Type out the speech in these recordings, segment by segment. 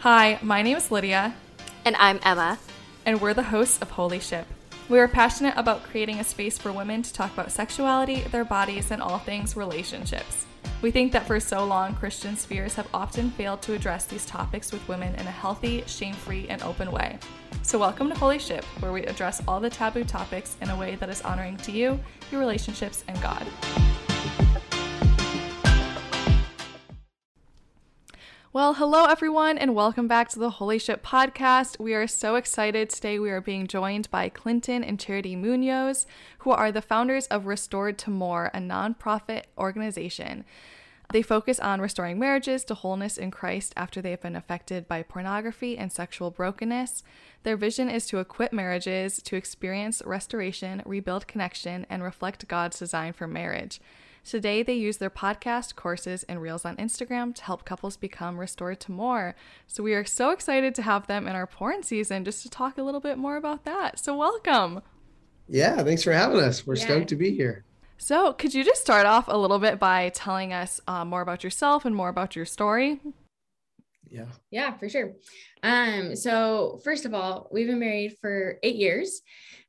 Hi, my name is Lydia, And I'm Emma. and we're the hosts of Holy Ship. We are passionate about creating a space for women to talk about sexuality, their bodies, and all things relationships. We think that for so long, Christian spheres have often failed to address these topics with women in a healthy, shame free, and open way. So, welcome to Holy Ship, where we address all the taboo topics in a way that is honoring to you, your relationships, and God. Well, hello everyone, and welcome back to the Holy Ship podcast. We are so excited. Today we are being joined by Clinton and Charity Munoz, who are the founders of Restored to More, a nonprofit organization. They focus on restoring marriages to wholeness in Christ after they have been affected by pornography and sexual brokenness. Their vision is to equip marriages to experience restoration, rebuild connection, and reflect God's design for marriage. Today, they use their podcast, courses, and reels on Instagram to help couples become restored to more. So, we are so excited to have them in our porn season just to talk a little bit more about that. So, welcome. Yeah, thanks for having us. We're Yeah. stoked to be here. So, could you just start off a little bit by telling us uh, more about yourself and more about your story? Yeah. Yeah, for sure. Um, so first of all, we've been married for eight years.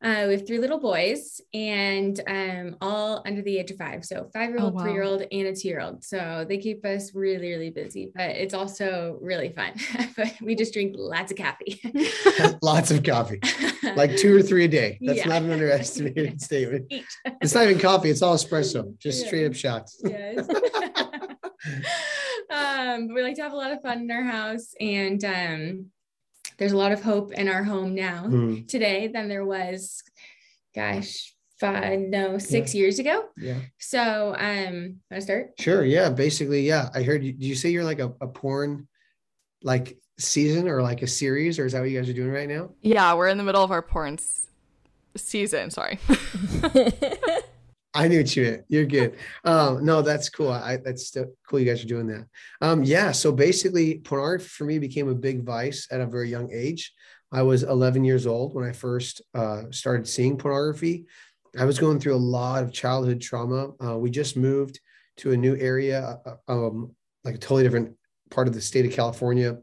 Uh, we have three little boys and um, all under the age of five. So five year old, Oh, wow. three year old, and a two year old. So they keep us really, really busy, but it's also really fun. but we just drink lots of coffee. Lots of coffee, like two or three a day. That's Yeah. not an underestimated statement. Each. It's not even coffee, it's all espresso, just Yeah. straight up shots. yes. Um, but we like to have a lot of fun in our house, and um, there's a lot of hope in our home now Mm, today than there was, gosh, five no six years ago. yeah. So, um, want to start? Sure. Yeah. Basically, yeah. I heard you. Did you say you're like a, a porn like season or like a series, or is that what you guys are doing right now? Yeah, we're in the middle of our porn s- season. Sorry. I knew what you meant. You're good. Um, no, that's cool. I that's still cool. You guys are doing that. Um, yeah. So basically, pornography for me became a big vice at a very young age. I was 11 years old when I first uh, started seeing pornography. I was going through a lot of childhood trauma. Uh, we just moved to a new area, uh, um, like a totally different part of the state of California,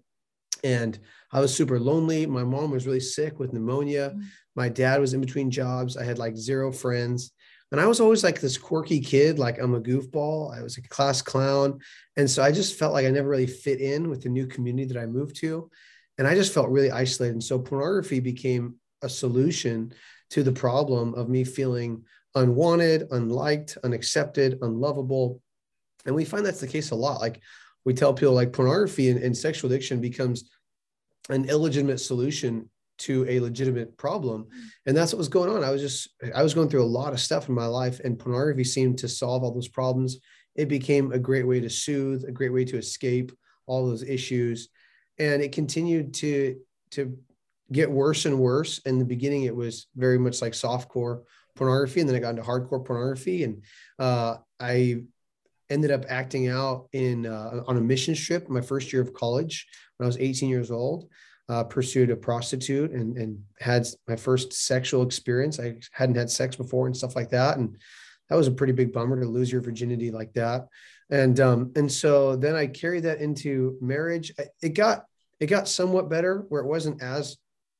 and I was super lonely. My mom was really sick with pneumonia. Mm. My dad was in between jobs. I had like zero friends. And I was always like this quirky kid, like I'm a goofball. I was a class clown. And so I just felt like I never really fit in with the new community that I moved to. And I just felt really isolated. And so pornography became a solution to the problem of me feeling unwanted, unliked, unaccepted, unlovable. And we find that's the case a lot. Like we tell people, like pornography and, and sexual addiction becomes an illegitimate solution to a legitimate problem. And that's what was going on. I was just i was going through a lot of stuff in my life and pornography seemed to solve all those problems. It became a great way to soothe a great way to escape all those issues. And it continued to to get worse and worse. In the beginning it was very much like softcore pornography and then i got into hardcore pornography. And uh, i ended up acting out in uh, on a mission trip my first year of college when i was 18 years old uh, pursued a prostitute and, and had my first sexual experience. I hadn't had sex before and stuff like that. And that was a pretty big bummer to lose your virginity like that. And, um, and so then I carried that into marriage. It got, it got somewhat better where it wasn't as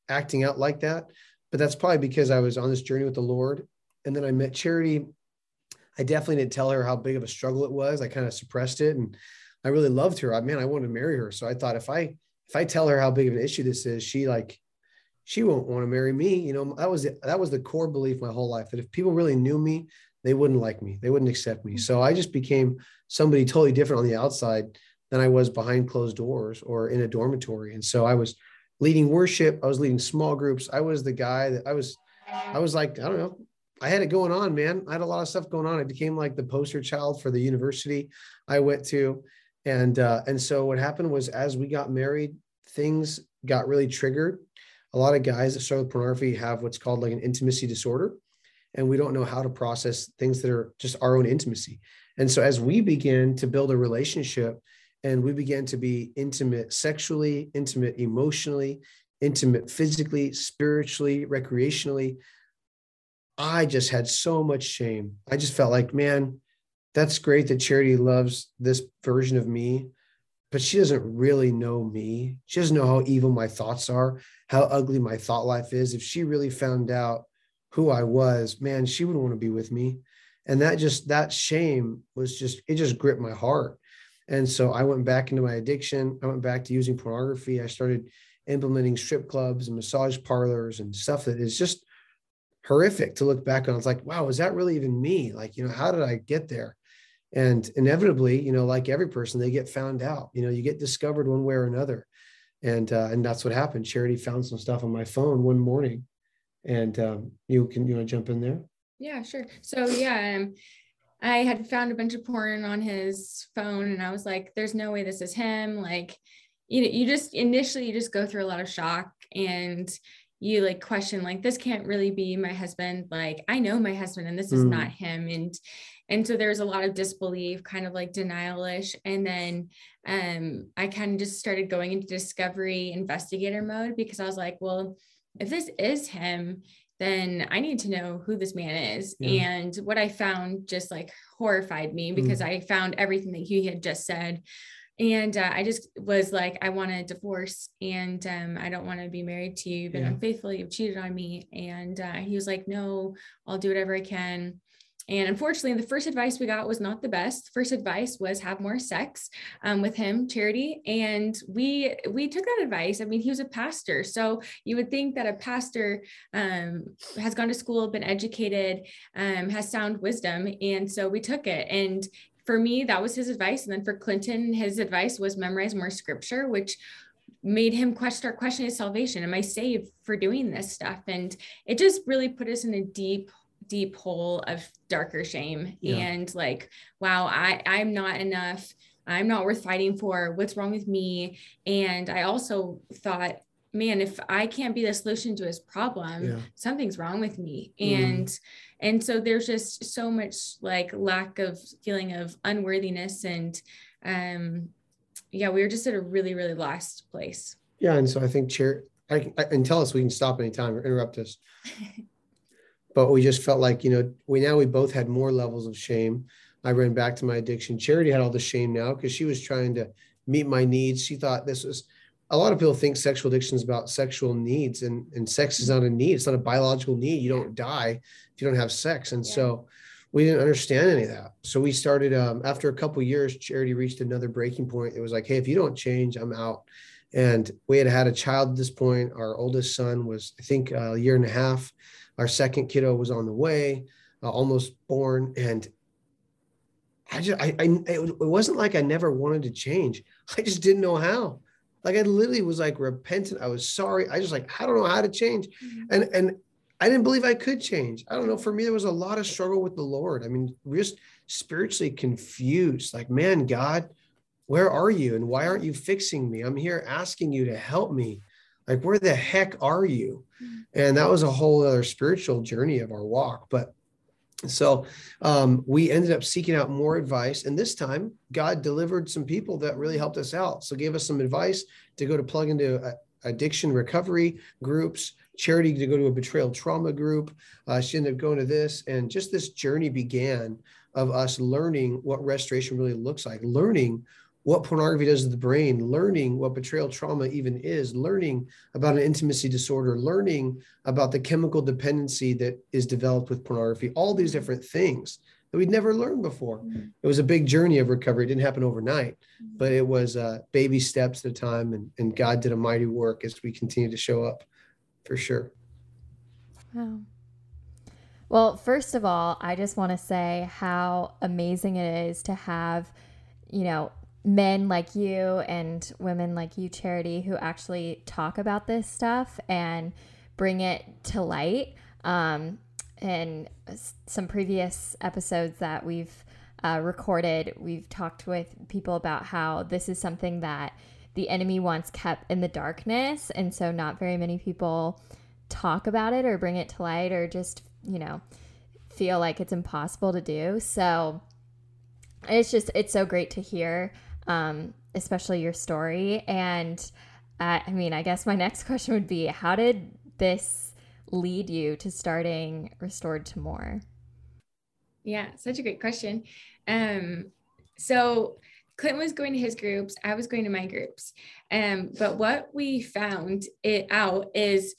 acting out like that, but that's probably because I was on this journey with the Lord. And then I met Charity. I definitely didn't tell her how big of a struggle it was. I kind of suppressed it and I really loved her. I man, I wanted to marry her. So I thought if I, if I tell her how big of an issue this is, she like, she won't want to marry me. You know, that was the, that was the core belief my whole life that if people really knew me, they wouldn't like me, they wouldn't accept me. So I just became somebody totally different on the outside than I was behind closed doors or in a dormitory. And so I was leading worship, I was leading small groups. I was the guy that I was, I was like, I don't know, I had it going on, man. I had a lot of stuff going on. I became like the poster child for the university I went to. And uh, and so what happened was as we got married, things got really triggered. A lot of guys that struggle with pornography have what's called like an intimacy disorder, and we don't know how to process things that are just our own intimacy. And so as we began to build a relationship, and we began to be intimate sexually, intimate emotionally, intimate physically, spiritually, recreationally, I just had so much shame. I just felt like, man, that's great that charity loves this version of me but she doesn't really know me. She doesn't know how evil my thoughts are, how ugly my thought life is. If she really found out who I was, man, she wouldn't want to be with me. And that just, that shame was just, it just gripped my heart. And so I went back into my addiction. I went back to using pornography. I started implementing strip clubs and massage parlors and stuff that is just horrific to look back on. It's like, wow, is that really even me? Like, you know, how did I get there? And inevitably, you know, like every person, they get found out. You know, you get discovered one way or another, and uh, and that's what happened. Charity found some stuff on my phone one morning, and um, you can you want to jump in there? Yeah, sure. So yeah, um, I had found a bunch of porn on his phone, and I was like, "There's no way this is him." Like, you know, you just initially you just go through a lot of shock and you like question like this can't really be my husband like i know my husband and this is mm. not him and and so there's a lot of disbelief kind of like denialish and then um i kind of just started going into discovery investigator mode because i was like well if this is him then i need to know who this man is yeah. and what i found just like horrified me because mm. i found everything that he had just said and uh, I just was like, I want a divorce, and um, I don't want to be married to you. You've been yeah. unfaithful. You've cheated on me. And uh, he was like, No, I'll do whatever I can. And unfortunately, the first advice we got was not the best. First advice was have more sex um, with him, Charity, and we we took that advice. I mean, he was a pastor, so you would think that a pastor um, has gone to school, been educated, um, has sound wisdom, and so we took it. And for me, that was his advice. And then for Clinton, his advice was memorize more scripture, which made him question, start questioning his salvation. Am I saved for doing this stuff? And it just really put us in a deep, deep hole of darker shame. Yeah. And like, wow, I, I'm not enough. I'm not worth fighting for. What's wrong with me? And I also thought, man, if I can't be the solution to his problem, yeah. something's wrong with me. Mm. And and so there's just so much like lack of feeling of unworthiness and um yeah, we were just at a really, really lost place. Yeah. And so I think chair I, I and tell us we can stop anytime or interrupt us. but we just felt like, you know, we now we both had more levels of shame. I ran back to my addiction. Charity had all the shame now because she was trying to meet my needs. She thought this was a lot of people think sexual addiction is about sexual needs and, and sex is not a need. It's not a biological need. You don't die if you don't have sex. And yeah. so we didn't understand any of that. So we started, um, after a couple years, charity reached another breaking point. It was like, Hey, if you don't change, I'm out. And we had had a child at this point. Our oldest son was, I think a year and a half. Our second kiddo was on the way, uh, almost born. And I just, I, I, it wasn't like I never wanted to change. I just didn't know how like I literally was like repentant. I was sorry. I just like, I don't know how to change. Mm-hmm. And and I didn't believe I could change. I don't know. For me, there was a lot of struggle with the Lord. I mean, just spiritually confused. Like, man, God, where are you? And why aren't you fixing me? I'm here asking you to help me. Like, where the heck are you? Mm-hmm. And that was a whole other spiritual journey of our walk. But so um, we ended up seeking out more advice. And this time, God delivered some people that really helped us out. So gave us some advice to go to plug into uh, addiction recovery groups, charity to go to a betrayal trauma group. Uh, she ended up going to this. And just this journey began of us learning what restoration really looks like, learning what pornography does to the brain, learning what betrayal trauma even is, learning about an intimacy disorder, learning about the chemical dependency that is developed with pornography, all these different things that we'd never learned before. Mm-hmm. It was a big journey of recovery. It didn't happen overnight, mm-hmm. but it was uh, baby steps at a time. And, and God did a mighty work as we continue to show up for sure. Wow. Well, first of all, I just want to say how amazing it is to have, you know, men like you and women like you, Charity, who actually talk about this stuff and bring it to light. Um, in some previous episodes that we've uh, recorded, we've talked with people about how this is something that the enemy wants kept in the darkness. And so, not very many people talk about it or bring it to light or just, you know, feel like it's impossible to do. So, it's just, it's so great to hear um, especially your story. And uh, I mean, I guess my next question would be how did this lead you to starting Restored to More? Yeah, such a great question. Um, so Clinton was going to his groups, I was going to my groups. Um, but what we found it out is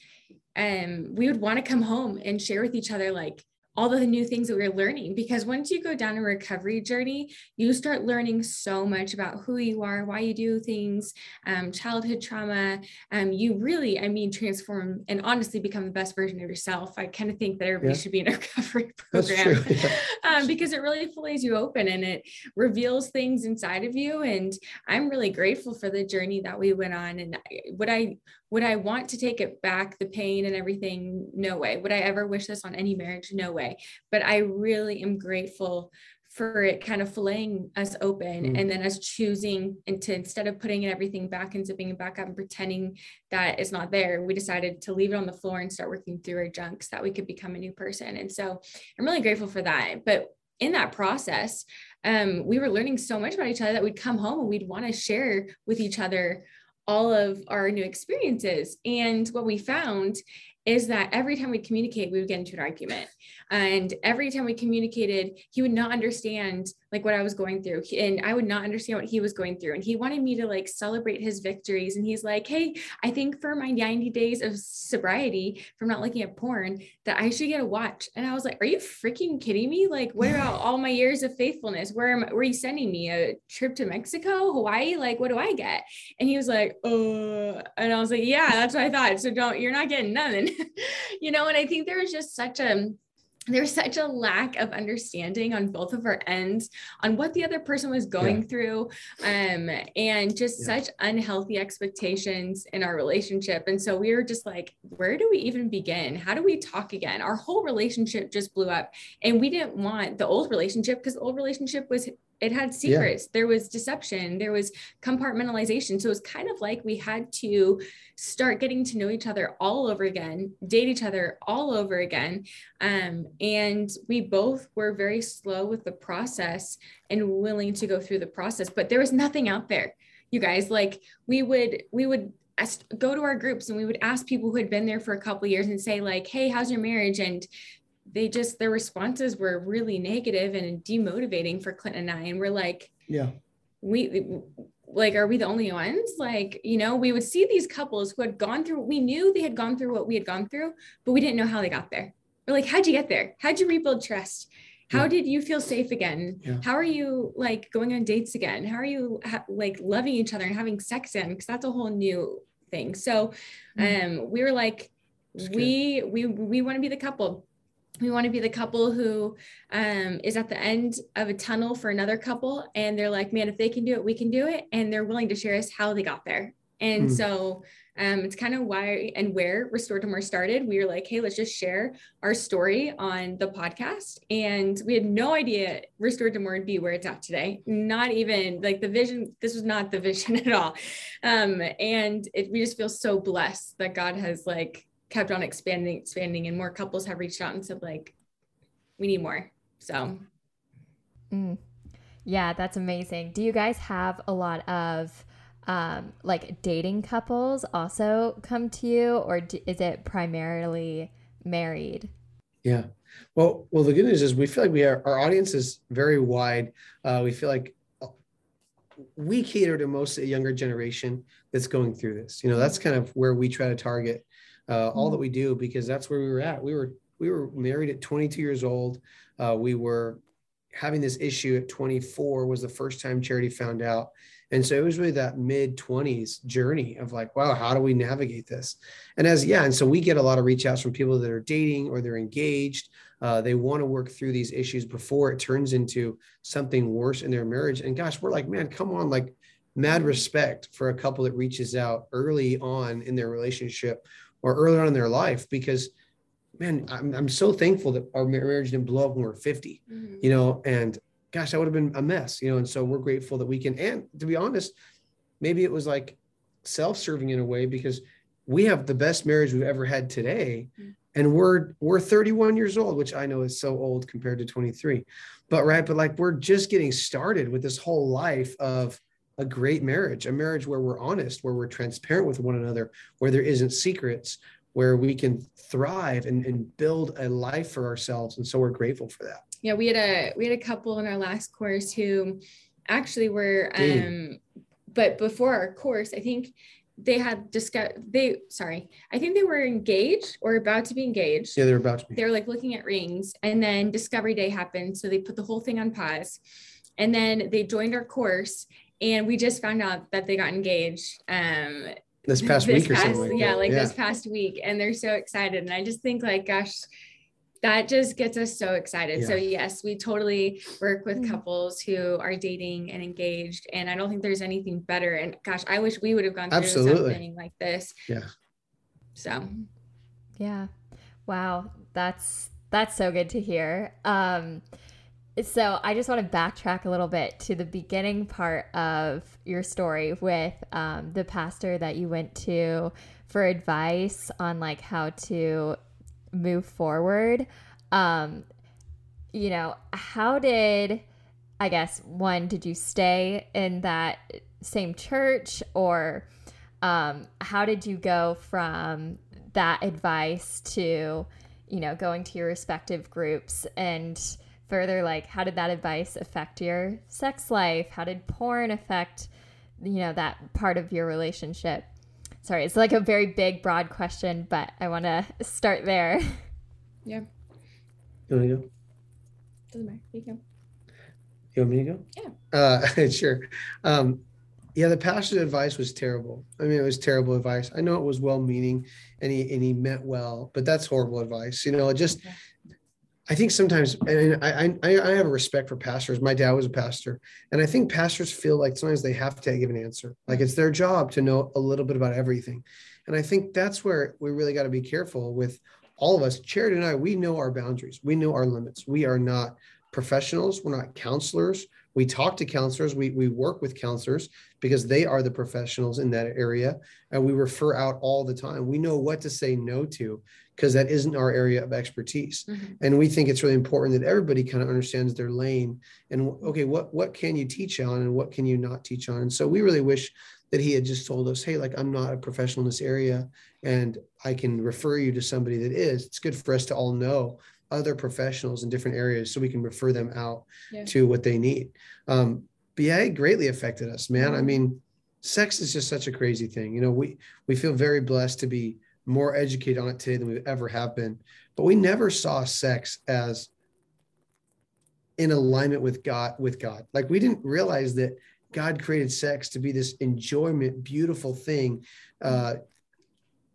um, we would want to come home and share with each other like all the new things that we are learning because once you go down a recovery journey you start learning so much about who you are why you do things um, childhood trauma um, you really i mean transform and honestly become the best version of yourself i kind of think that everybody yeah. should be in a recovery program yeah. um, because it really fillets you open and it reveals things inside of you and i'm really grateful for the journey that we went on and what i would I want to take it back, the pain and everything? No way. Would I ever wish this on any marriage? No way. But I really am grateful for it kind of filleting us open mm. and then us choosing into instead of putting everything back and zipping it back up and pretending that it's not there, we decided to leave it on the floor and start working through our junks that we could become a new person. And so I'm really grateful for that. But in that process, um, we were learning so much about each other that we'd come home and we'd want to share with each other all of our new experiences. And what we found is that every time we communicate, we would get into an argument. And every time we communicated, he would not understand like what I was going through. And I would not understand what he was going through. And he wanted me to like celebrate his victories. And he's like, Hey, I think for my 90 days of sobriety from not looking at porn, that I should get a watch. And I was like, Are you freaking kidding me? Like, what about all my years of faithfulness? Where am where are you sending me? A trip to Mexico, Hawaii? Like, what do I get? And he was like, Uh, and I was like, Yeah, that's what I thought. So don't you're not getting nothing. you know, and I think there was just such a there's such a lack of understanding on both of our ends on what the other person was going yeah. through um, and just yeah. such unhealthy expectations in our relationship and so we were just like where do we even begin how do we talk again our whole relationship just blew up and we didn't want the old relationship because the old relationship was it had secrets. Yeah. there was deception. There was compartmentalization. So it was kind of like we had to start getting to know each other all over again date each other all over again. Um, and we both were very slow with the process and willing to go through the process but there was nothing out there you guys. Like we would we would ask, go to our groups and we would ask people who had been there for a couple years and say like hey how's your marriage? And they just their responses were really negative and demotivating for Clinton and I. And we're like, yeah, we like, are we the only ones? Like, you know, we would see these couples who had gone through, we knew they had gone through what we had gone through, but we didn't know how they got there. We're like, how'd you get there? How'd you rebuild trust? How yeah. did you feel safe again? Yeah. How are you like going on dates again? How are you ha- like loving each other and having sex in? Because that's a whole new thing. So, mm. um, we were like, we we we want to be the couple we want to be the couple who um, is at the end of a tunnel for another couple and they're like man if they can do it we can do it and they're willing to share us how they got there and mm. so um, it's kind of why and where Restored to More started. We were like, hey, let's just share our story on the podcast. And we had no idea Restored to More would be where it's at today. Not even like the vision, this was not the vision at all. Um, and it, we just feel so blessed that God has like kept on expanding, expanding, and more couples have reached out and said, like, we need more. So, mm. yeah, that's amazing. Do you guys have a lot of um, like dating couples also come to you, or do, is it primarily married? Yeah. Well, well, the good news is we feel like we are our audience is very wide. Uh, we feel like we cater to most of the younger generation that's going through this. You know, that's kind of where we try to target uh, all that mm. we do because that's where we were at. We were we were married at 22 years old. Uh, we were having this issue at 24 was the first time Charity found out, and so it was really that mid 20s journey of like, wow, how do we navigate this? And as yeah, and so we get a lot of reach outs from people that are dating or they're engaged. Uh, they want to work through these issues before it turns into something worse in their marriage. And gosh, we're like, man, come on, like mad respect for a couple that reaches out early on in their relationship or earlier on in their life because man i'm, I'm so thankful that our marriage didn't blow up when we are 50 mm-hmm. you know and gosh that would have been a mess you know and so we're grateful that we can and to be honest maybe it was like self-serving in a way because we have the best marriage we've ever had today mm-hmm. and we're we're 31 years old which i know is so old compared to 23 but right but like we're just getting started with this whole life of a great marriage, a marriage where we're honest, where we're transparent with one another, where there isn't secrets, where we can thrive and, and build a life for ourselves. And so we're grateful for that. Yeah, we had a we had a couple in our last course who actually were um but before our course i think they had discussed they sorry i think they were engaged or about to be engaged Yeah, they're about to be. they were like looking at rings and then discovery day happened so they put the whole thing on pause and then they joined our course and we just found out that they got engaged um This past this week or something. past- like yeah that. like this past week and they're so excited and i just think like gosh that just gets us so excited so yes we totally work with Mm. couples who are dating and engaged and i don't think there's anything better and gosh i wish we would have gone through Absolutely. something like this Yeah. so Yeah. Wow. That's that's so good to hear. Um so I just want to backtrack a little bit to the beginning part of your story with um, the pastor that you went to for advice on like how to move forward. Um, you know, how did I guess one did you stay in that same church or um, how did you go from that advice to you know going to your respective groups and further like how did that advice affect your sex life how did porn affect you know that part of your relationship sorry it's like a very big broad question but i want to start there yeah You want to go? doesn't matter you can You want me to go? Yeah. Uh, sure. Um, yeah, the pastor's advice was terrible. I mean, it was terrible advice. I know it was well-meaning, and he and he meant well, but that's horrible advice. You know, it just. Okay. I think sometimes, and I, I I have a respect for pastors. My dad was a pastor, and I think pastors feel like sometimes they have to give an answer. Like it's their job to know a little bit about everything, and I think that's where we really got to be careful with all of us. Charity and I, we know our boundaries. We know our limits. We are not professionals. We're not counselors. We talk to counselors. We, we work with counselors because they are the professionals in that area. And we refer out all the time. We know what to say no to because that isn't our area of expertise. Mhm. And we think it's really important that everybody kind of understands their lane and okay, what what can you teach on and what can you not teach on? And so we really wish that he had just told us, hey, like I'm not a professional in this area and I can refer you to somebody that is. It's good for us to all know other professionals in different areas so we can refer them out Yeah. to what they need. Um, but yeah, it greatly affected us, man. I Mhm. mean, sex is just such a crazy thing. You know, we we feel very blessed to be more educated on it today than we ever have been. But we never saw sex as in alignment with God with God. Like we didn't realize that God created sex to be this enjoyment, beautiful thing, uh,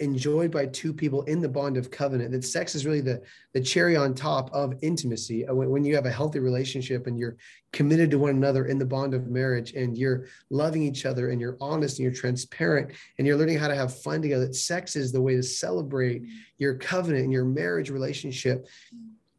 enjoyed by two people in the bond of covenant. That sex is really the the cherry on top of intimacy. Uh, When, when you have a healthy relationship and you're committed to one another in the bond of marriage, and you're loving each other, and you're honest and you're transparent, and you're learning how to have fun together. That sex is the way to celebrate your covenant and your marriage relationship.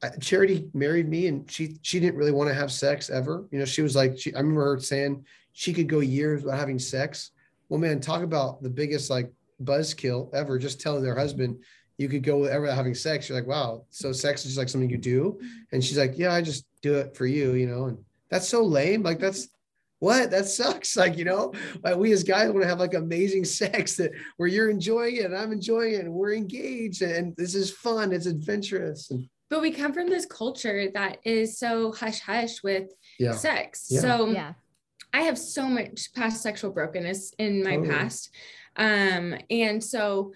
Uh, Charity married me, and she she didn't really want to have sex ever. You know, she was like, she, I remember her saying she could go years without having sex. Well, man, talk about the biggest like buzzkill ever. Just telling their husband you could go ever without having sex. You're like, wow, so sex is just like something you do. And she's like, yeah, I just do it for you, you know. And that's so lame. Like that's what that sucks. Like you know, like we as guys want to have like amazing sex that where you're enjoying it and I'm enjoying it and we're engaged and this is fun. It's adventurous and but we come from this culture that is so hush hush with yeah. sex Yeah. so yeah I have so much past sexual brokenness in my Totally. past. Um, and so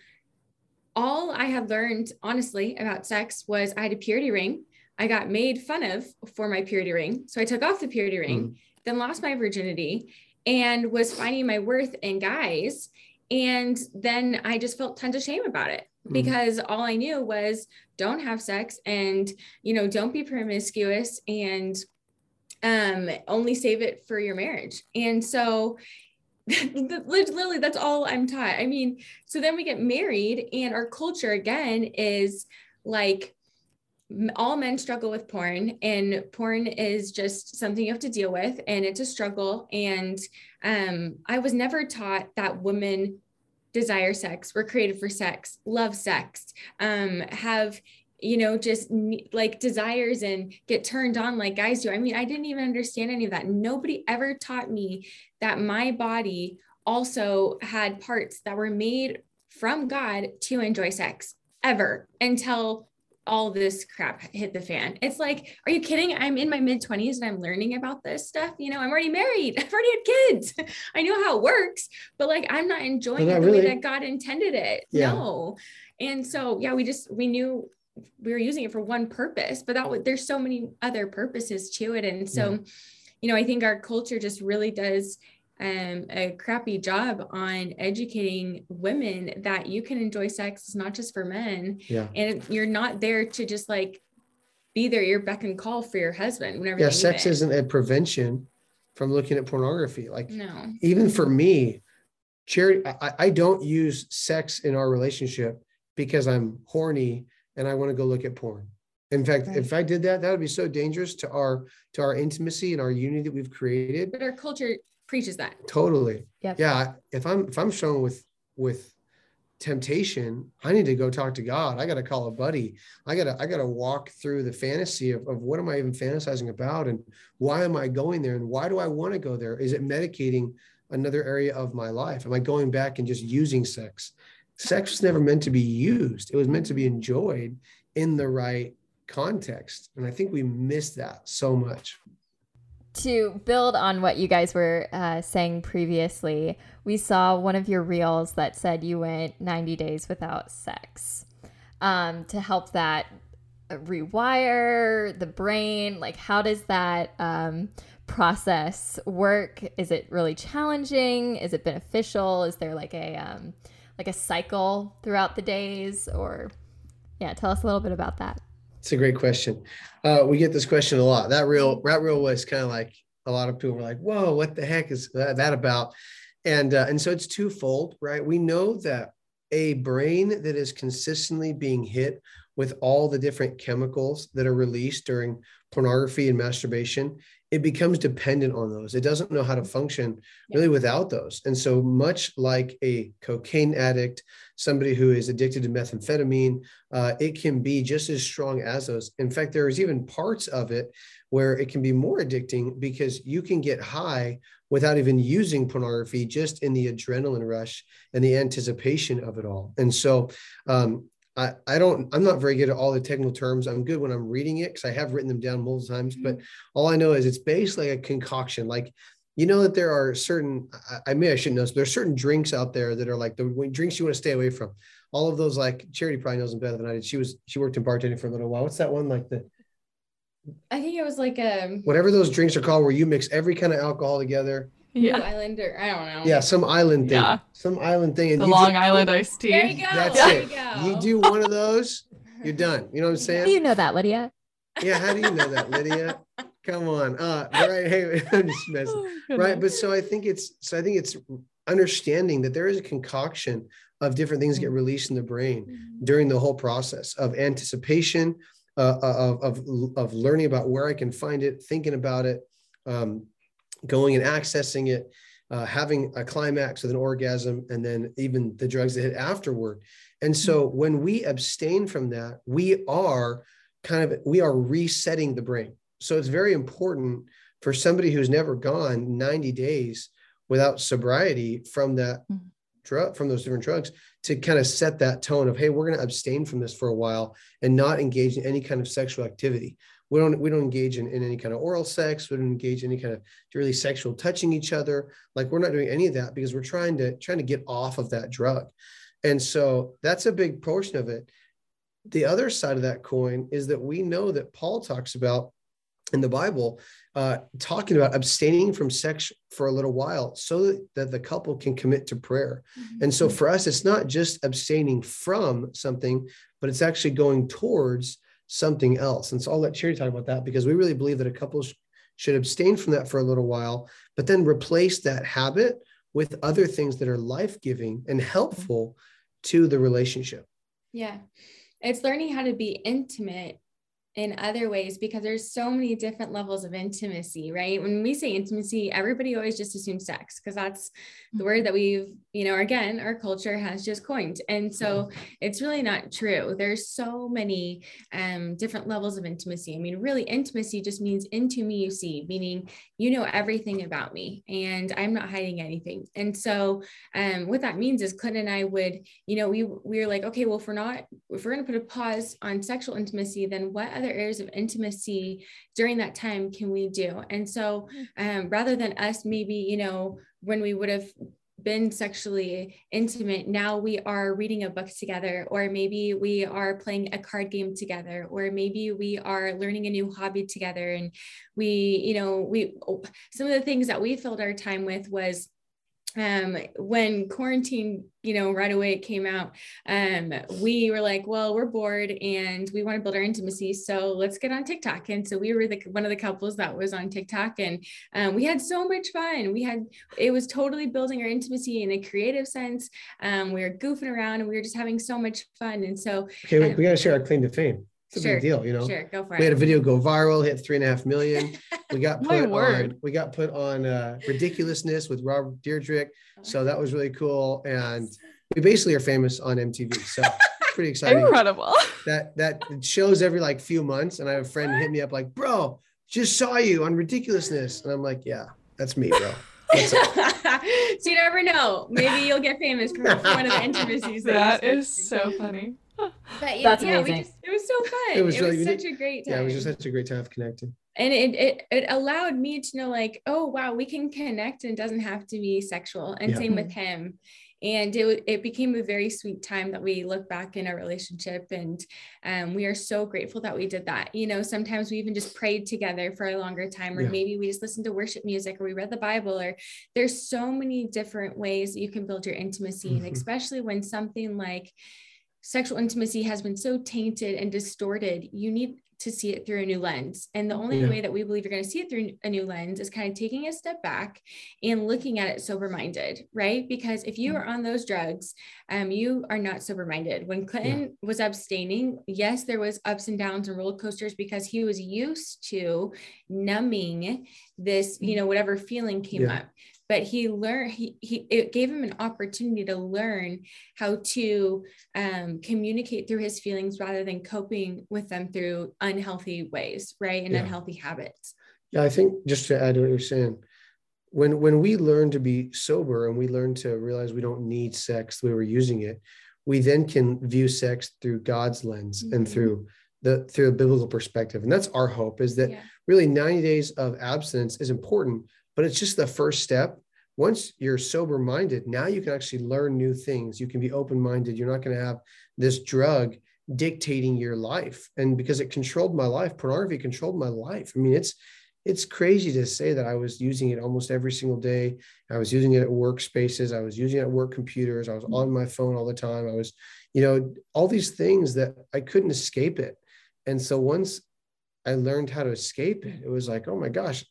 all I had learned honestly about sex was I had a purity ring. I got made fun of for my purity ring. So I took off the purity ring, then lost my virginity and was finding my worth in guys. And then I just felt tons of shame about it Mm. because all I knew was don't have sex and, you know, don't be promiscuous and um only save it for your marriage and so literally that's all i'm taught. I mean so then we get married and our culture again is like all men struggle with porn and porn is just something you have to deal with and it's a struggle and um i was never taught that women desire sex we're created for sex love sex um have you know, just like desires and get turned on like guys do. I mean, I didn't even understand any of that. Nobody ever taught me that my body also had parts that were made from God to enjoy sex ever until all this crap hit the fan. It's like, are you kidding? I'm in my mid 20s and I'm learning about this stuff. You know, I'm already married. I've already had kids. I know how it works, but like I'm not enjoying not it the really. way that God intended it. Yeah. No. And so yeah, we just we knew we were using it for one purpose, but that would there's so many other purposes to it. And so, yeah. you know, I think our culture just really does um, a crappy job on educating women that you can enjoy sex. It's not just for men. Yeah. And you're not there to just like be there, your beck and call for your husband whenever. Yeah. Sex is isn't a prevention from looking at pornography. Like, no. even for me, charity, I, I don't use sex in our relationship because I'm horny and I want to go look at porn. In fact, right. if I did that, that would be so dangerous to our to our intimacy and our unity that we've created. But our culture preaches that. Totally. Yep. Yeah. If I'm if I'm shown with with temptation, I need to go talk to God. I got to call a buddy. I got to I got to walk through the fantasy of, of what am I even fantasizing about and why am I going there and why do I want to go there? Is it medicating another area of my life? Am I going back and just using sex? Sex was never meant to be used. It was meant to be enjoyed in the right context. And I think we miss that so much to build on what you guys were uh, saying previously, we saw one of your reels that said you went 90 days without sex um, to help that rewire the brain. Like, how does that um, process work? Is it really challenging? Is it beneficial? Is there like a um, like a cycle throughout the days? Or yeah, tell us a little bit about that. It's a great question. Uh, we get this question a lot. That reel that reel was kind of like a lot of people were like, "Whoa, what the heck is that, about?" And uh, and so it's twofold, right? We know that a brain that is consistently being hit with all the different chemicals that are released during pornography and masturbation it becomes dependent on those. It doesn't know how to function really without those. And so, much like a cocaine addict, somebody who is addicted to methamphetamine, uh, it can be just as strong as those. In fact, there is even parts of it where it can be more addicting because you can get high without even using pornography, just in the adrenaline rush and the anticipation of it all. And so, um, I, I don't I'm not very good at all the technical terms. I'm good when I'm reading it because I have written them down multiple times. Mm-hmm. But all I know is it's basically a concoction. Like you know that there are certain I, I may I shouldn't know. There are certain drinks out there that are like the drinks you want to stay away from. All of those like Charity probably knows them better than I did. She was she worked in bartending for a little while. What's that one like the I think it was like a um, whatever those drinks are called where you mix every kind of alcohol together yeah. Islander. I don't know. Yeah, some island thing. Yeah. Some island thing. And the Long do, Island iced tea. There you go. That's there it. You, you, do one of those, you're done. You know what I'm saying? How do you know that, Lydia? Yeah, how do you know that, Lydia? Come on. Uh right. Hey, I'm just messing. Oh, right. But so I think it's so I think it's understanding that there is a concoction of different things get released in the brain mm-hmm. during the whole process of anticipation, uh, of, of, of learning about where I can find it, thinking about it, um, going and accessing it, uh, having a climax with an orgasm, and then even the drugs that hit afterward. And so mm-hmm. when we abstain from that, we are kind of we are resetting the brain. So it's very important for somebody who's never gone 90 days without sobriety from that mm-hmm. drug from those different drugs to kind of set that tone of hey we're going to abstain from this for a while and not engage in any kind of sexual activity we don't we don't engage in, in any kind of oral sex. We don't engage in any kind of really sexual touching each other. Like we're not doing any of that because we're trying to trying to get off of that drug. And so that's a big portion of it. The other side of that coin is that we know that paul talks about in the bible uh, talking about abstaining from sex for a little while so that the couple can commit to prayer. Mm-hmm. and so for us it's not just abstaining from something but it's actually going towards something else. And so I'll let Charity talk about that because we really believe that a couple sh- should abstain from that for a little while, but then replace that habit with other things that are life giving and helpful to the relationship. Yeah. It's learning how to be intimate in other ways because there's so many different levels of intimacy, right? When we say intimacy, everybody always just assumes sex because that's the word that we've, you know, again, our culture has just coined. And so it's really not true. There's so many um, different levels of intimacy. I mean, really, intimacy just means into me you see, meaning you know everything about me and I'm not hiding anything. And so um, what that means is Clinton and I would, you know, we we were like, okay, well, if we're not, if we're going to put a pause on sexual intimacy, then what other other areas of intimacy during that time can we do? And so um, rather than us maybe, you know, when we would have been sexually intimate now we are reading a book together or maybe we are playing a card game together or maybe we are learning a new hobby together and we you know we some of the things that we filled our time with was um, when quarantine, you know, right away it came out, um, we were like, well, we're bored and we want to build our intimacy. So let's get on TikTok. And so we were the, one of the couples that was on TikTok and um, we had so much fun. We had, it was totally building our intimacy in a creative sense. Um, we were goofing around and we were just having so much fun. And so, okay, we got to share our claim to fame. It's a sure, big deal, you know. Sure, go for we it. We had a video go viral, hit three and a half million. We got put on. We got put on uh, ridiculousness with Robert Dyrdek, so that was really cool. And we basically are famous on MTV, so pretty exciting. Incredible. That that shows every like few months, and I have a friend hit me up like, "Bro, just saw you on ridiculousness," and I'm like, "Yeah, that's me, bro." so you never know. Maybe you'll get famous for one of the intimacies. That, that is so funny. But yeah, That's yeah, amazing. we just it was so fun. It was, it really, such a great time. Yeah, it was just such a great time of connecting. And it, it it allowed me to know like, oh wow, we can connect and it doesn't have to be sexual. And yeah. same with him. And it, it became a very sweet time that we look back in our relationship. And um, we are so grateful that we did that. You know, sometimes we even just prayed together for a longer time, or yeah. maybe we just listened to worship music, or we read the Bible, or there's so many different ways that you can build your intimacy. Mm-hmm. And especially when something like sexual intimacy has been so tainted and distorted, you need to see it through a new lens. And the only yeah. way that we believe you're going to see it through a new lens is kind of taking a step back and looking at it sober minded, right? Because if you mm. are on those drugs, um, you are not sober minded. When Clinton yeah. was abstaining, yes, there was ups and downs and roller coasters because he was used to numbing this, you mm. know, whatever feeling came yeah. up but he learned he, he it gave him an opportunity to learn how to um, communicate through his feelings rather than coping with them through unhealthy ways right and yeah. unhealthy habits yeah i think just to add to what you're saying when when we learn to be sober and we learn to realize we don't need sex the way we're using it we then can view sex through god's lens mm-hmm. and through the through a biblical perspective and that's our hope is that yeah. really 90 days of abstinence is important but it's just the first step. Once you're sober minded, now you can actually learn new things. You can be open minded. You're not going to have this drug dictating your life. And because it controlled my life, pornography controlled my life. I mean, it's it's crazy to say that I was using it almost every single day. I was using it at workspaces. I was using it at work computers. I was on my phone all the time. I was, you know, all these things that I couldn't escape it. And so once I learned how to escape it, it was like, oh my gosh,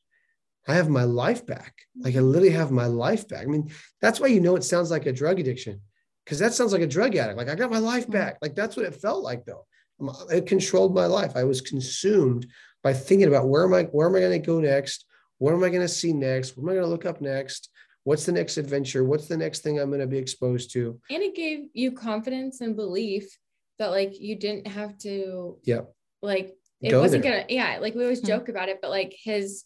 I have my life back. Like I literally have my life back. I mean, that's why you know it sounds like a drug addiction because that sounds like a drug addict. Like I got my life mm-hmm. back. Like that's what it felt like though. It controlled my life. I was consumed by thinking about where am I, where am I going to go next? What am I going to see next? What am I going to look up next? What's the next adventure? What's the next thing I'm going to be exposed to? And it gave you confidence and belief that like you didn't have to, yeah, like it go wasn't there. gonna, yeah, like we always mm-hmm. joke about it, but like his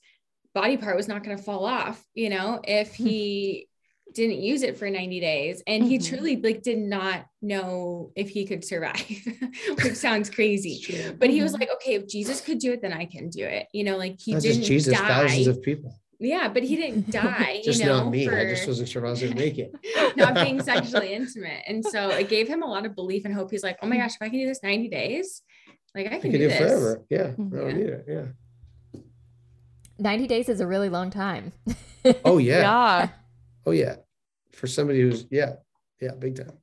body part was not going to fall off, you know, if hmm. he didn't use it for 90 days. And he mm-hmm. truly like did not know if he could survive which sounds crazy. But he was mm-hmm. like okay if jesus could do it then i can do it. You know like he didn't jesus die. thousands of people. Yeah but he didn't die just you know, not me. For... i just wasn't sure i was gonna make it. not being sexually intimate. And so it gave him a lot of belief and hope. He's like oh my gosh if i can do this 90 days like i can, I can do, do this. forever. Yeah i don't yeah. need it. Yeah 90 days is a really long time. oh yeah. Yeah. Oh yeah. For somebody who's yeah, yeah, big time.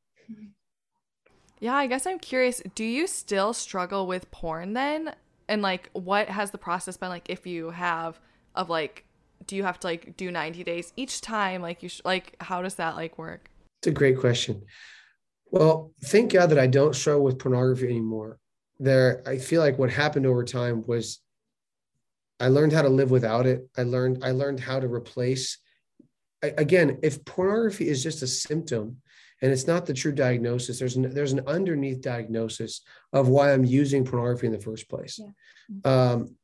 Yeah, I guess I'm curious, do you still struggle with porn then? And like what has the process been like if you have of like do you have to like do 90 days each time like you sh- like how does that like work? It's a great question. Well, thank God that I don't struggle with pornography anymore there i feel like what happened over time was i learned how to live without it i learned i learned how to replace again if pornography is just a symptom and it's not the true diagnosis there's an, there's an underneath diagnosis of why i'm using pornography in the first place yeah. um,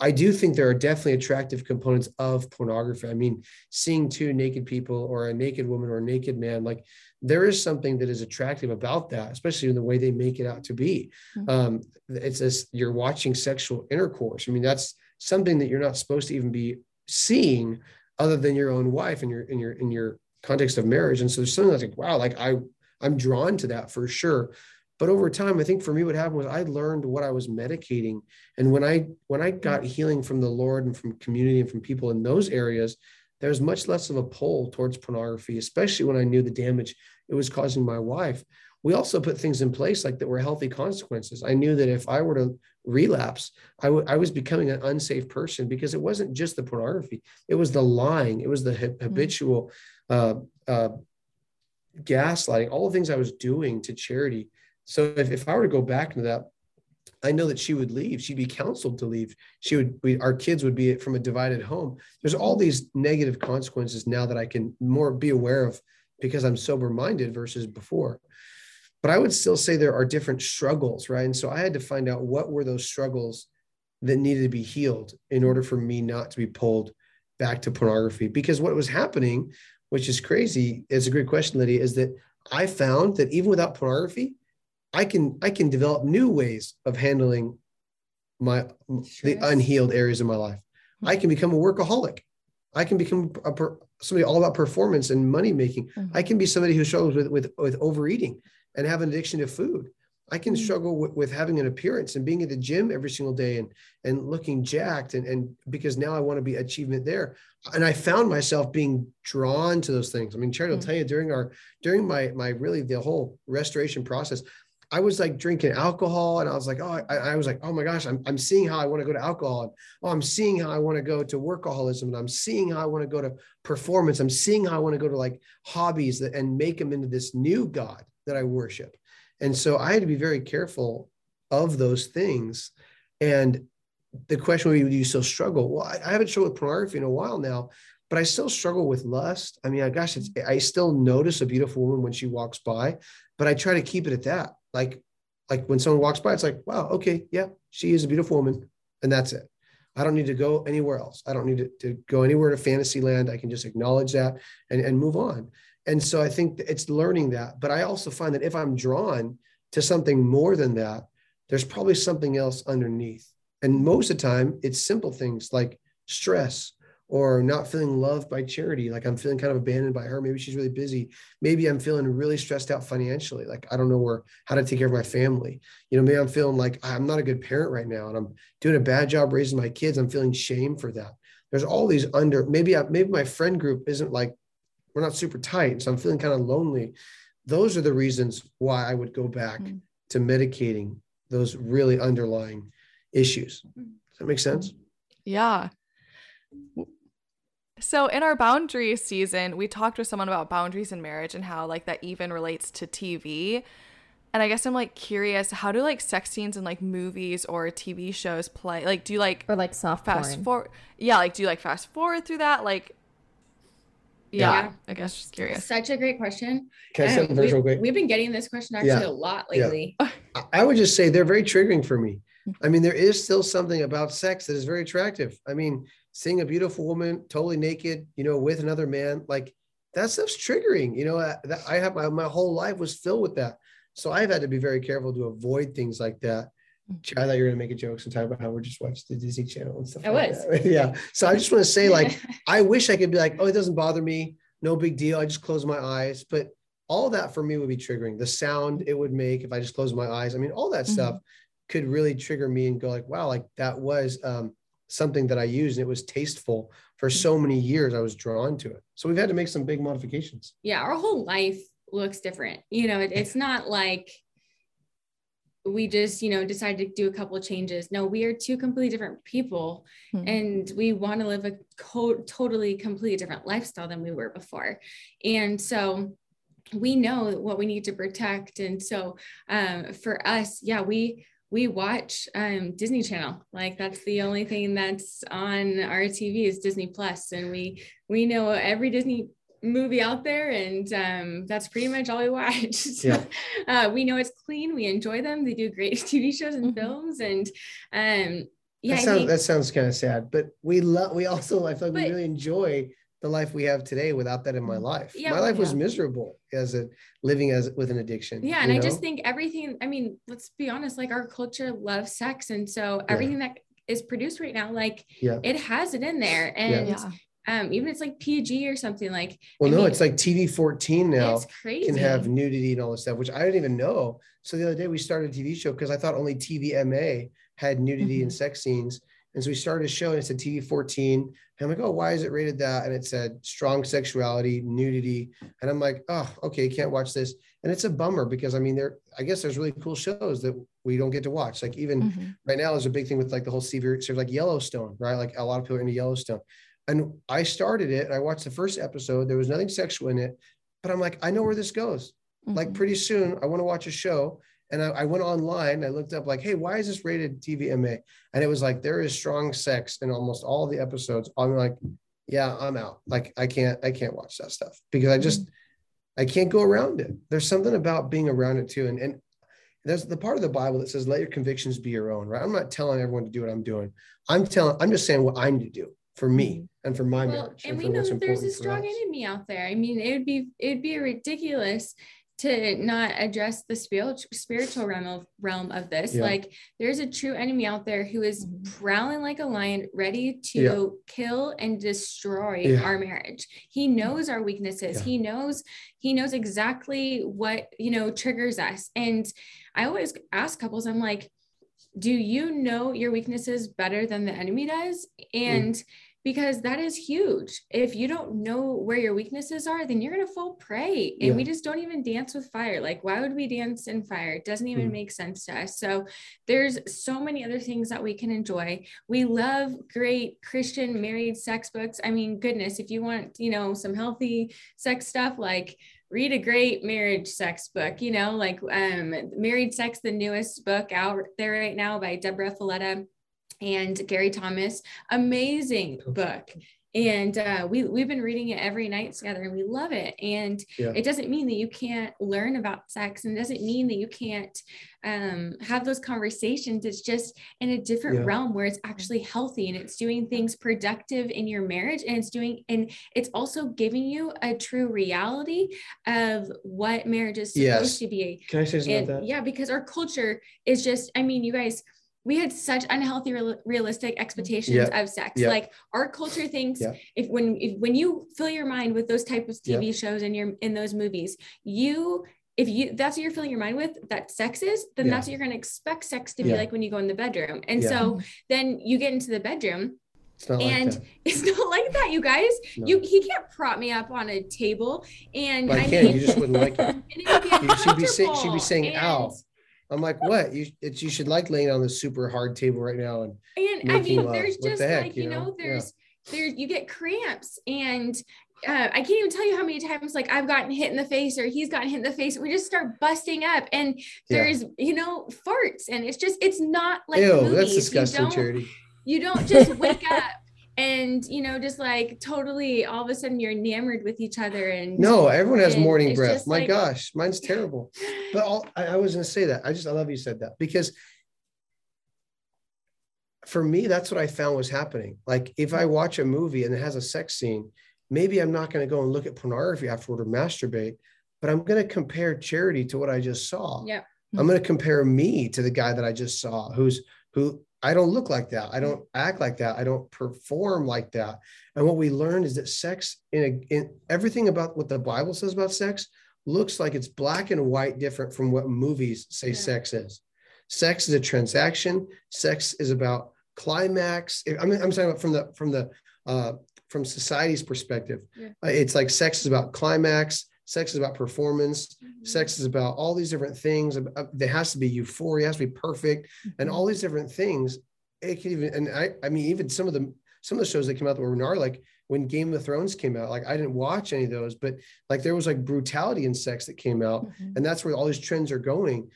I do think there are definitely attractive components of pornography. I mean, seeing two naked people or a naked woman or a naked man, like there is something that is attractive about that, especially in the way they make it out to be. Mm-hmm. Um, it's as you're watching sexual intercourse. I mean, that's something that you're not supposed to even be seeing other than your own wife in your in your in your context of marriage. And so there's something that's like, wow, like I I'm drawn to that for sure but over time i think for me what happened was i learned what i was medicating. And when i when i got healing from the lord and from community and from people in those areas there was much less of a pull towards pornography especially when i knew the damage it was causing my wife. We also put things in place like that were healthy consequences. I knew that if i were to relapse I, w- I was becoming an unsafe person because it wasn't just the pornography. It was the lying. It was the mm-hmm. habitual uh, uh, gaslighting all the things i was doing to charity so if, if I were to go back into that, I know that she would leave. She'd be counseled to leave. She would, we, our kids would be from a divided home. There's all these negative consequences now that I can more be aware of because I'm sober minded versus before. But I would still say there are different struggles, right? And so I had to find out what were those struggles that needed to be healed in order for me not to be pulled back to pornography. Because what was happening, which is crazy, is a great question, Lydia, is that I found that even without pornography, I can I can develop new ways of handling my the unhealed areas of my life. I can become a workaholic. I can become a per, somebody all about performance and money making. Mm-hmm. I can be somebody who struggles with with with overeating and have an addiction to food. I can mm-hmm. struggle with, with having an appearance and being at the gym every single day and and looking jacked and and because now I want to be achievement there. And I found myself being drawn to those things. I mean, Charity mm-hmm. will tell you during our during my my really the whole restoration process, I was like drinking alcohol and I was like, oh, I, I was like, oh my gosh, I'm, I'm seeing how I want to go to alcohol. And, oh, I'm seeing how I want to go to workaholism. And I'm seeing how I want to go to performance. I'm seeing how I want to go to like hobbies that, and make them into this new God that I worship. And so I had to be very careful of those things. And the question would be, do you still struggle? Well, I, I haven't struggled with pornography in a while now, but I still struggle with lust. I mean, I gosh, I still notice a beautiful woman when she walks by, but I try to keep it at that like like when someone walks by it's like wow okay yeah she is a beautiful woman and that's it. I don't need to go anywhere else. I don't need to, to go anywhere to fantasy land. I can just acknowledge that and, and move on. And so i think it's learning that but i also find that if i'm drawn to something more than that there's probably something else underneath. And most of the time it's simple things like stress or not feeling loved by charity like i'm feeling kind of abandoned by her maybe she's really busy maybe i'm feeling really stressed out financially like i don't know where how to take care of my family. You know maybe i'm feeling like i'm not a good parent right now and i'm doing a bad job raising my kids i'm feeling shame for that. There's all these under maybe I, maybe my friend group isn't like we're not super tight so i'm feeling kind of lonely. Those are the reasons why i would go back mm-hmm. to medicating those really underlying issues. Does that make sense? Yeah so in our boundaries season, we talked with someone about boundaries in marriage and how like that even relates to TV. And I guess I'm like curious, how do like sex scenes in like movies or TV shows play? Like, do you like or like soft fast forward? Yeah, like do you like fast forward through that? Like, yeah, yeah. I guess just curious. Such a great question. Can I say um, real quick? We've been getting this question actually yeah. a lot lately. Yeah. I would just say they're very triggering for me. I mean, there is still something about sex that is very attractive. I mean, seeing a beautiful woman totally naked, you know, with another man, like that stuff's triggering. You know, that I have my, my whole life was filled with that. So I've had to be very careful to avoid things like that. I thought you were gonna make a joke sometime about how we're just watching the Disney Channel and stuff. I like was. That. yeah. So I just want to say, like, I wish I could be like, oh, it doesn't bother me, no big deal. I just close my eyes. But all that for me would be triggering. The sound it would make if I just close my eyes. I mean, all that mm-hmm. stuff could really trigger me and go like, wow, like that was um, something that I used and it was tasteful for so many years. I was drawn to it. So we've had to make some big modifications. Yeah, our whole life looks different. You know, it, it's not like we just, you know, decided to do a couple of changes. No, we are two completely different people hmm. and we want to live a co- totally completely different lifestyle than we were before. And so we know what we need to protect. And so um, for us, yeah, we we watch um, Disney Channel. Like that's the only thing that's on our TV is Disney Plus, and we we know every Disney movie out there, and um, that's pretty much all we watch. so, yeah. uh, we know it's clean. We enjoy them. They do great TV shows and mm-hmm. films, and um, yeah, that sounds, think, that sounds kind of sad, but we love. We also I feel like but, we really enjoy the life we have today without that in my mm-hmm. life. Yeah, my life yeah. was miserable as a living as with an addiction. Yeah, and know? I just think everything. I mean, let's be honest. Like our culture loves sex, and so everything yeah. that is produced right now, like yeah. it has it in there, and. Um, even it's like PG or something like. Well, I no, mean, it's like TV 14 now. Is crazy can have nudity and all this stuff, which I didn't even know. So the other day we started a TV show because I thought only TVMA had nudity mm-hmm. and sex scenes. And so we started a show and it said TV 14. And I'm like, oh, why is it rated that? And it said strong sexuality, nudity. And I'm like, oh, okay, you can't watch this. And it's a bummer because I mean, there, I guess there's really cool shows that we don't get to watch. Like even mm-hmm. right now, there's a big thing with like the whole series, like Yellowstone, right? Like a lot of people are into Yellowstone. And I started it and I watched the first episode. There was nothing sexual in it, but I'm like, I know where this goes. Mm-hmm. Like pretty soon, I want to watch a show and I, I, went online, I looked up like, hey, why is this rated TVMA? And it was like there is strong sex in almost all the episodes. I'm like, yeah, I'm out. Like I can't, I can't watch that stuff because I just I can't go around it. There's something about being around it too. And and there's the part of the Bible that says, let your convictions be your own, right? I'm not telling everyone to do what I'm doing. I'm telling, I'm just saying what I need to do for me mm-hmm. and for my well, marriage. And, and we know that there's a strong enemy out there. I mean, it would be it'd be ridiculous to not address the spiritual spiritual realm of realm of this yeah. like there's a true enemy out there who is mm-hmm. prowling like a lion ready to yeah. kill and destroy yeah. our marriage he knows our weaknesses he knows he knows exactly what you know triggers us and i always ask couples i'm like do you know your weaknesses better than the enemy does mm. and mm because that is huge. If you don't know where your weaknesses are, then you're going to fall prey. And yeah. we just don't even dance with fire. Like, why would we dance in fire? It doesn't even mm. make sense to us. So, there's so many other things that we can enjoy. We love great Christian married sex books. I mean, goodness, if you want, you know, some healthy sex stuff, like, read a great marriage sex book you know like um married sex the newest book out there right now by debra fileta and Gary Thomas. Amazing book. And uh, we, we've been reading it every night together and we love it. And yeah. it doesn't mean that you can't learn about sex and it doesn't mean that you can't um, have those conversations. It's just in a different yeah. realm where it's actually healthy and it's doing things productive in your marriage. And it's doing, and it's also giving you a true reality of what marriage is supposed yes. to be. Can I say something and, about that? Yeah, because our culture is just, I mean, you guys, we had such unhealthy real, realistic mm-hmm. expectations yeah. of sex yeah. like our culture thinks yeah. if when if, when you fill your mind with those type of tv shows and you're in those movies you if you that's what you're filling your mind with that sex is then that's what you're going to expect sex to be like when you go in the bedroom and so then you get into the bedroom and like it's not like that, you guys. No. You he can't prop me up on a table, and I, I can't. Mean, you just wouldn't like it. she'd be saying, she'd be saying, "Ow." I'm like, what? You it's you should like laying on the super hard table right now and. And I mean, there's what just the heck, like you know, know there's yeah. there you get cramps and uh, I can't even tell you how many times like I've gotten hit in the face or he's gotten hit in the face. We just start busting up, and there's yeah. you know farts, and it's just it's not like Ew, that's disgusting, Charity. You don't just wake up and you know just like totally all of a sudden you're enamored with each other and no everyone has morning breath. my like, gosh mine's terrible. But all, I, I was going to say that. I just i love you said that because for me that's what i found was happening. Like if i watch a movie and it has a sex scene maybe i'm not going to go and look at pornography afterward or masturbate but i'm going to compare charity to what i just saw. Yeah i'm going to compare me to the guy that i just saw who's who I don't look like that. I don't act like that. I don't perform like that. And what we learn is that sex in, a, in everything about what the Bible says about sex looks like it's black and white different from what movies say yeah. sex is. Sex is a transaction. Sex is about climax. I mean, I'm saying from the from the uh, from society's perspective, yeah. uh, it's like sex is about climax sex is about performance mm-hmm. sex is about all these different things there has to be euphoria has to be perfect mm-hmm. and all these different things it can even and i i mean even some of the some of the shows that came out that were gnarly like when game of thrones came out like i didn't watch any of those but like there was like brutality in sex that came out mm-hmm. and that's where all these trends are going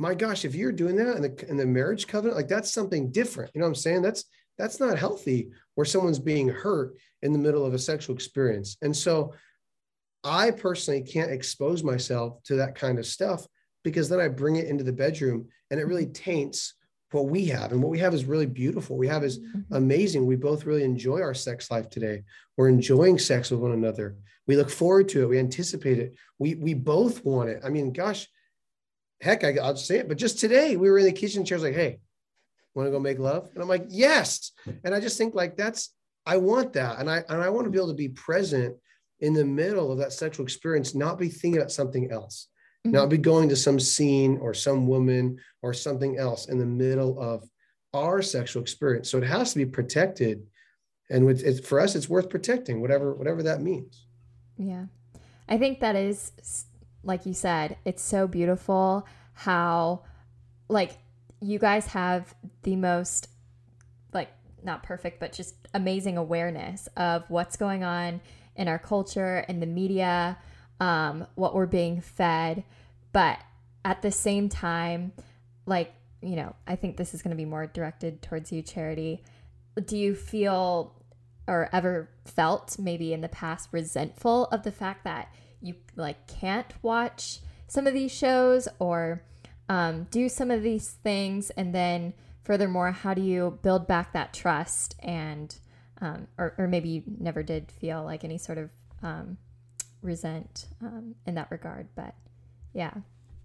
my gosh, if you're doing that in the in the marriage covenant, like that's something different. You know what I'm saying? That's that's not healthy where someone's being hurt in the middle of a sexual experience. And so I personally can't expose myself to that kind of stuff because then I bring it into the bedroom and it really taints what we have. And what we have is really beautiful. We have is mm-hmm. amazing. We both really enjoy our sex life today. We're enjoying sex with one another. We look forward to it. We anticipate it. We we both want it. I mean, gosh, heck, I, will say it. But just today, we were in the kitchen chairs, like, hey, want to go make love? And I'm like, yes. And I just think like that's I want that, and I and I want to be able to be present in the middle of that sexual experience, not be thinking about something else, mm-hmm. not be going to some scene or some woman or something else in the middle of our sexual experience. So it has to be protected, and with it, for us, it's worth protecting, whatever whatever that means. Yeah, I think that is like you said, it's so beautiful how like you guys have the most like not perfect but just amazing awareness of what's going on in our culture and the media um, what we're being fed. But at the same time like you know i think this is going to be more directed towards you charity. Do you feel or ever felt maybe in the past resentful of the fact that you like can't watch some of these shows or um, do some of these things? And then furthermore how do you build back that trust and um, or, or maybe you never did feel like any sort of um, resent um, in that regard but yeah.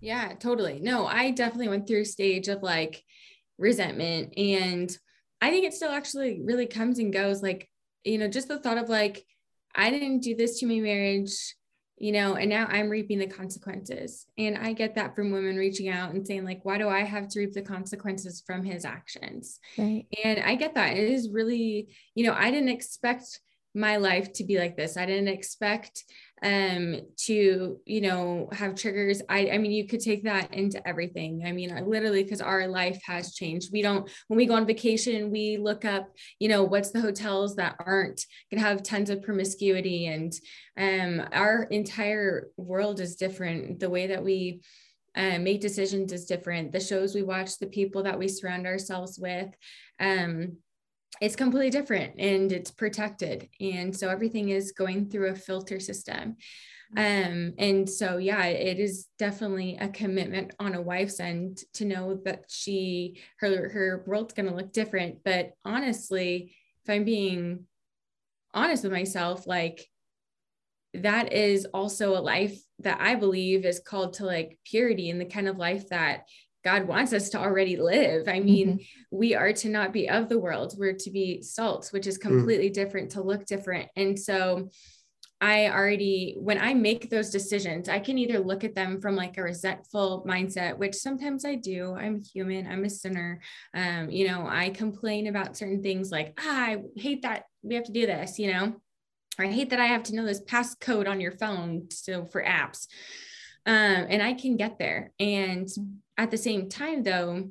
Yeah totally. No i definitely went through stage of like resentment and i think it still actually really comes and goes like you know just the thought of like i didn't do this to my marriage you know, and now I'm reaping the consequences. And I get that from women reaching out and saying, like, why do I have to reap the consequences from his actions? Right. And I get that. It is really, you know, I didn't expect my life to be like this. I didn't expect um to you know have triggers. I i mean you could take that into everything. I mean literally because our life has changed. We don't when we go on vacation we look up you know what's the hotels that aren't gonna have tons of promiscuity. And um our entire world is different. The way that we uh, make decisions is different. The shows we watch the people that we surround ourselves with um it's completely different and it's protected. And so everything is going through a filter system. Um and so yeah it is definitely a commitment on a wife's end to know that she her her world's going to look different. But honestly if i'm being honest with myself like that is also a life that i believe is called to like purity and the kind of life that God wants us to already live. I mean, mm-hmm. we are to not be of the world, we're to be salt, which is mm. completely mm. different, to look different. And so I already, when I make those decisions, I can either look at them from like a resentful mindset, which sometimes I do. I'm human, I'm a sinner. Um, you know, I complain about certain things like, ah, I hate that we have to do this, you know, or I hate that I have to know this passcode on your phone. So for apps. Um, and I can get there. And at the same time, though,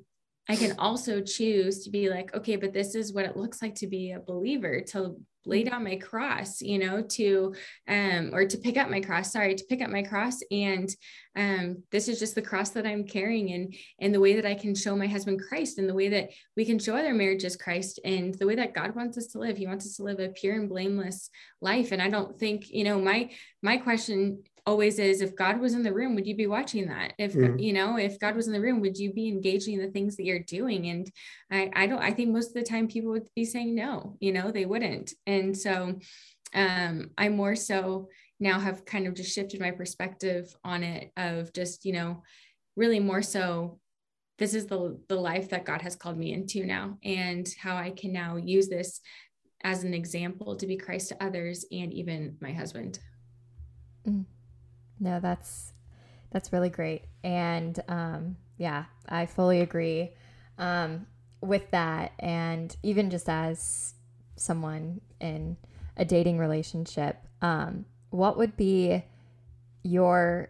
I can also choose to be like, okay, but this is what it looks like to be a believer, to lay down my cross, you know, to um or to pick up my cross, sorry, to pick up my cross and um this is just the cross that I'm carrying and and the way that I can show my husband Christ and the way that we can show other marriages Christ and the way that God wants us to live. He wants us to live a pure and blameless life and I don't think, you know, my my question always is if God was in the room, would you be watching that? If mm-hmm. you know, if God was in the room, would you be engaging in the things that you're doing? And I, I don't, I think most of the time people would be saying no, you know, they wouldn't. And so um, I more so now have kind of just shifted my perspective on it of just, you know, really more so this is the the life that God has called me into now and how I can now use this as an example to be Christ to others and even my husband. Mm. No, that's that's really great, and um, yeah, I fully agree um, with that. And even just as someone in a dating relationship, um, what would be your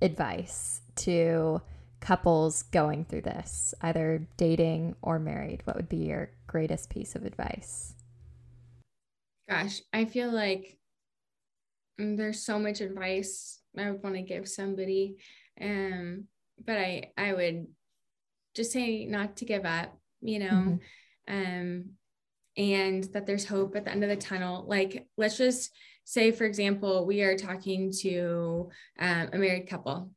advice to couples going through this, either dating or married? What would be your greatest piece of advice? Gosh, I feel like there's so much advice I would want to give somebody. Um, but I I would just say not to give up, you know, mm-hmm. um, and that there's hope at the end of the tunnel. Like, let's just say, for example, we are talking to um, a married couple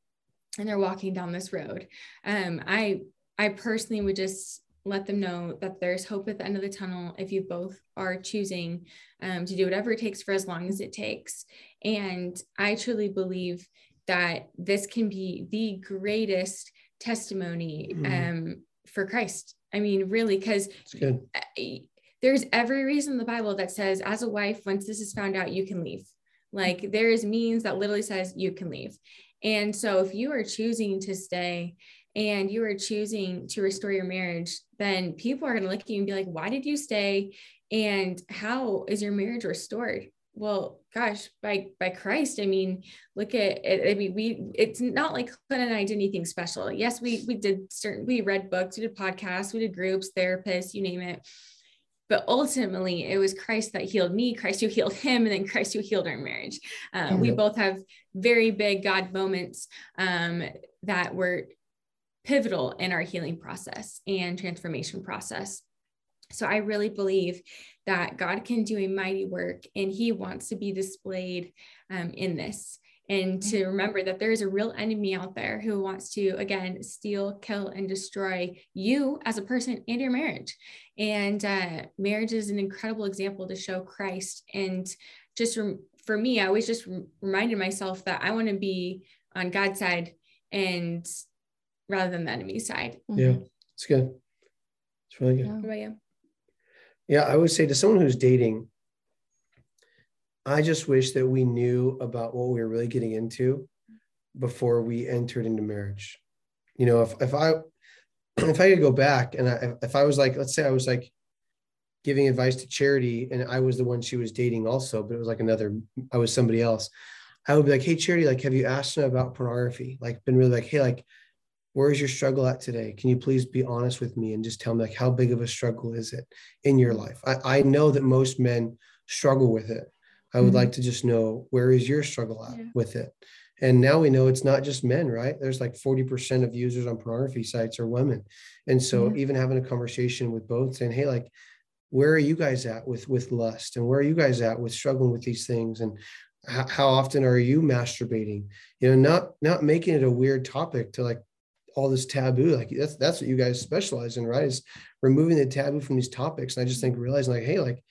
and they're walking down this road. Um, I I personally would just let them know that there's hope at the end of the tunnel if you both are choosing um, to do whatever it takes for as long as it takes. And I truly believe that this can be the greatest testimony mm-hmm. um, for Christ. I mean, really, because there's every reason in the Bible that says, as a wife, once this is found out, you can leave. Like there is means that literally says you can leave. And so if you are choosing to stay and you are choosing to restore your marriage, then people are going to look at you and be like, why did you stay? And how is your marriage restored? Well, gosh, by by Christ, I mean, look at it. I mean, we it's not like Clint and I did anything special. Yes, we we did certain we read books, we did podcasts, we did groups, therapists, you name it. But ultimately, it was Christ that healed me, Christ who healed him, and then Christ who healed our marriage. Uh, mm-hmm. We both have very big God moments um, that were pivotal in our healing process and transformation process. So I really believe that God can do a mighty work and he wants to be displayed um, in this. And to mm-hmm. remember that there is a real enemy out there who wants to, again, steal, kill, and destroy you as a person and your marriage. And uh, marriage is an incredible example to show Christ. And just rem- for me, I always just reminded myself that I want to be on God's side and rather than the enemy side. Yeah, mm-hmm. it's good. It's really good. What about you? Yeah, I would say to someone who's dating, I just wish that we knew about what we were really getting into before we entered into marriage. You know, if, if I if I could go back and I, if I was like, let's say I was like giving advice to Charity and I was the one she was dating also, but it was like another, I was somebody else. I would be like, hey, Charity, like, have you asked him about pornography? Like, been really like, hey, like, where's your struggle at today? Can you please be honest with me and just tell me like how big of a struggle is it in your life? I, I know that most men struggle with it. I would mm-hmm. like to just know where is your struggle at yeah. with it? And now we know it's not just men right? There's like 40% of users on pornography sites are women. And so mm-hmm. even having a conversation with both saying hey like where are you guys at with with lust? And where are you guys at with struggling with these things? And how, how often are you masturbating? You know not not making it a weird topic to like all this taboo. Like that's that's what you guys specialize in, right? Is removing the taboo from these topics. And I just think realizing like, hey, like,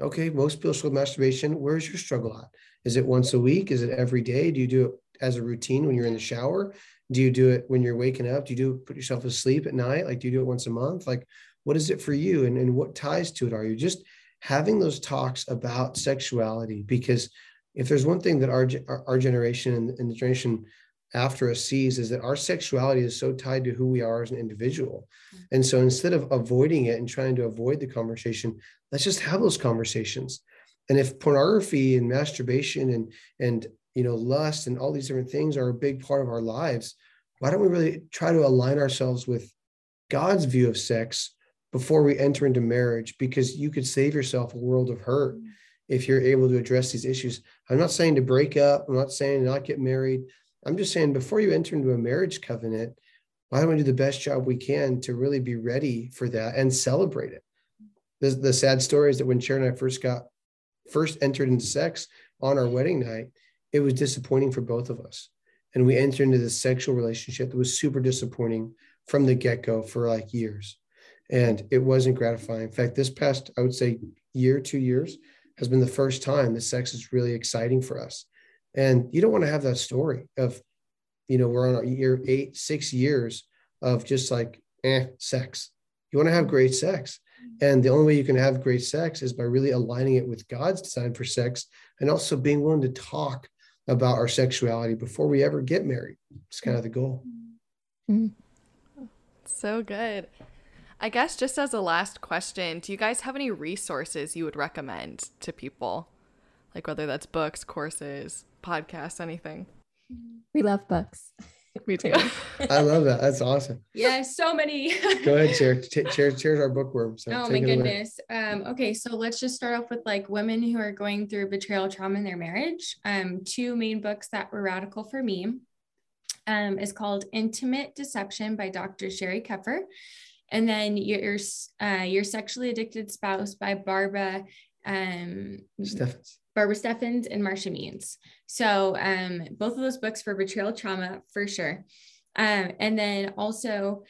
okay, most people struggle with masturbation. Where's your struggle at? Is it once a week? Is it every day? Do you do it as a routine when you're in the shower? Do you do it when you're waking up? Do you do put yourself asleep at night? Like, do you do it once a month? Like, what is it for you? And, and what ties to it are you just having those talks about sexuality? Because if there's one thing that our, our, our generation and, and the generation after us sees is that our sexuality is so tied to who we are as an individual. Mm-hmm. And so instead of avoiding it and trying to avoid the conversation, let's just have those conversations. And if pornography and masturbation and and you know lust and all these different things are a big part of our lives, why don't we really try to align ourselves with God's view of sex before we enter into marriage because you could save yourself a world of hurt mm-hmm. if you're able to address these issues. I'm not saying to break up, I'm not saying to not get married. I'm just saying before you enter into a marriage covenant, why don't we do the best job we can to really be ready for that and celebrate it? The, the sad story is that when Sharon and I first got first entered into sex on our wedding night, it was disappointing for both of us. And we entered into this sexual relationship that was super disappointing from the get-go for like years. And it wasn't gratifying. In fact, this past, I would say, year, two years has been the first time that sex is really exciting for us. And you don't want to have that story of, you know, we're on year eight, six years of just like, eh, sex. You want to have great sex. And the only way you can have great sex is by really aligning it with God's design for sex and also being willing to talk about our sexuality before we ever get married. It's kind of the goal. Mm-hmm. So good. I guess just as a last question, do you guys have any resources you would recommend to people? Like whether that's books, courses, podcasts, anything. We love books. Me too. I love that. That's awesome. Yeah, so many. Go ahead, share. Share. Share our bookworm. So oh my goodness. Um, okay, so let's just start off with like women who are going through betrayal trauma in their marriage. Um, two main books that were radical for me. um, is called Intimate Deception by Dr. Sheri Keffer. And then your uh, your sexually addicted spouse by Barbara um, Steffens. Barbara Steffens and Marsha Means. So um, both of those books for betrayal trauma for sure. Um, and then also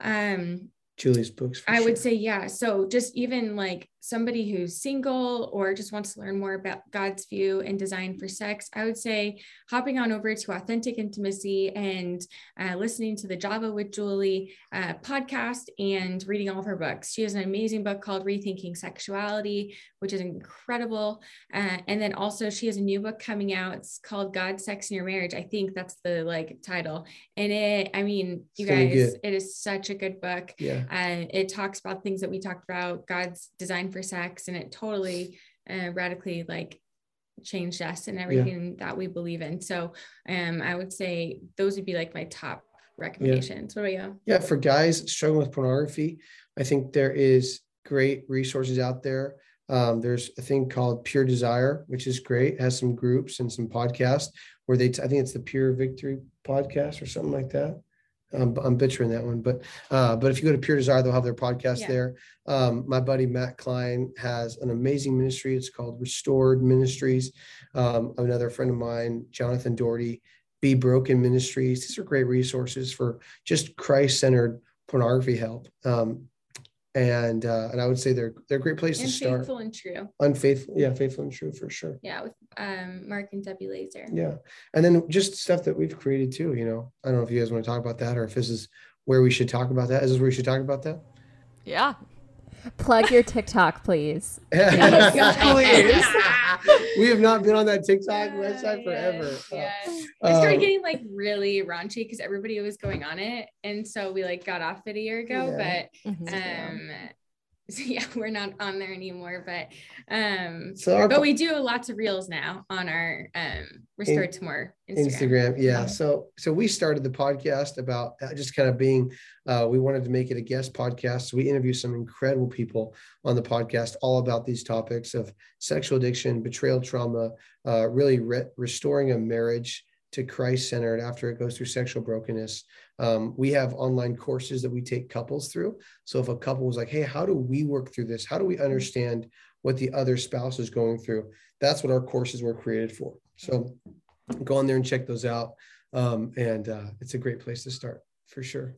um, Juli's books. I sure. would say, yeah. So just even like somebody who's single or just wants to learn more about God's view and design for sex, I would say hopping on over to Authentic Intimacy and uh, listening to the Java with Juli uh, podcast and reading all of her books. She has an amazing book called Rethinking Sexuality, which is incredible. Uh, and then also she has a new book coming out. It's called God, Sex, in Your Marriage. I think that's the like title. And it, I mean, you guys, it is such a good book. Yeah. Uh, it talks about things that we talked about, God's design for sex and it totally uh, radically like changed us and everything yeah. that we believe in. So um i would say those would be like my top recommendations. Yeah. what about you? Yeah for guys struggling with pornography i think there is great resources out there. Um, there's a thing called pure desire which is great. It has some groups and some podcasts where they t- I think it's the pure victory podcast or something like that I'm, I'm butchering that one, but uh, but if you go to Pure Desire, they'll have their podcast yeah. there. Um, my buddy Matt Klein has an amazing ministry. It's called Restored Ministries. Um, another friend of mine, Jonathan Daugherty, Be Broken Ministries. These are great resources for just Christ-centered pornography help. Um, and uh, and I would say they're they're a great place and to start. Faithful and true. Unfaithful, yeah, faithful and true for sure. Yeah, with um, Mark and Debbie Laaser. Yeah, and then just stuff that we've created too. You know, I don't know if you guys want to talk about that or if this is where we should talk about that. Is this where we should talk about that? Yeah, Plug your TikTok, please. yes, please. we have not been on that TikTok yeah, website forever. Yeah. Uh, I started getting like really raunchy because everybody was going on it. And so we like got off it a year ago, yeah. but mm-hmm. um so yeah, we're not on there anymore, but um so our, but we do lots of reels now on our um restored to more Instagram. Instagram yeah. So so we started the podcast about uh, just kind of being uh we wanted to make it a guest podcast. So we interview some incredible people on the podcast all about these topics of sexual addiction, betrayal trauma, uh really re- restoring a marriage to Christ centered after it goes through sexual brokenness. Um, we have online courses that we take couples through. So if a couple was like, hey, how do we work through this? How do we understand what the other spouse is going through? That's what our courses were created for. So go on there and check those out. Um, and uh, it's a great place to start for sure.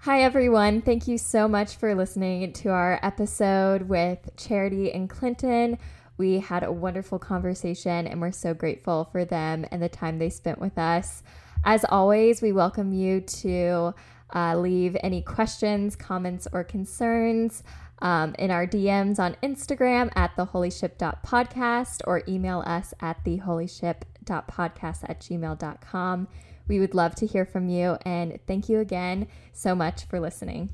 Hi, everyone. Thank you so much for listening to our episode with Charity and Clinton. We had a wonderful conversation and we're so grateful for them and the time they spent with us. As always, we welcome you to uh, leave any questions, comments, or concerns um, in our DMs on Instagram at theholyship.podcast or email us at theholyship.podcast at gmail.com. We would love to hear from you and thank you again so much for listening.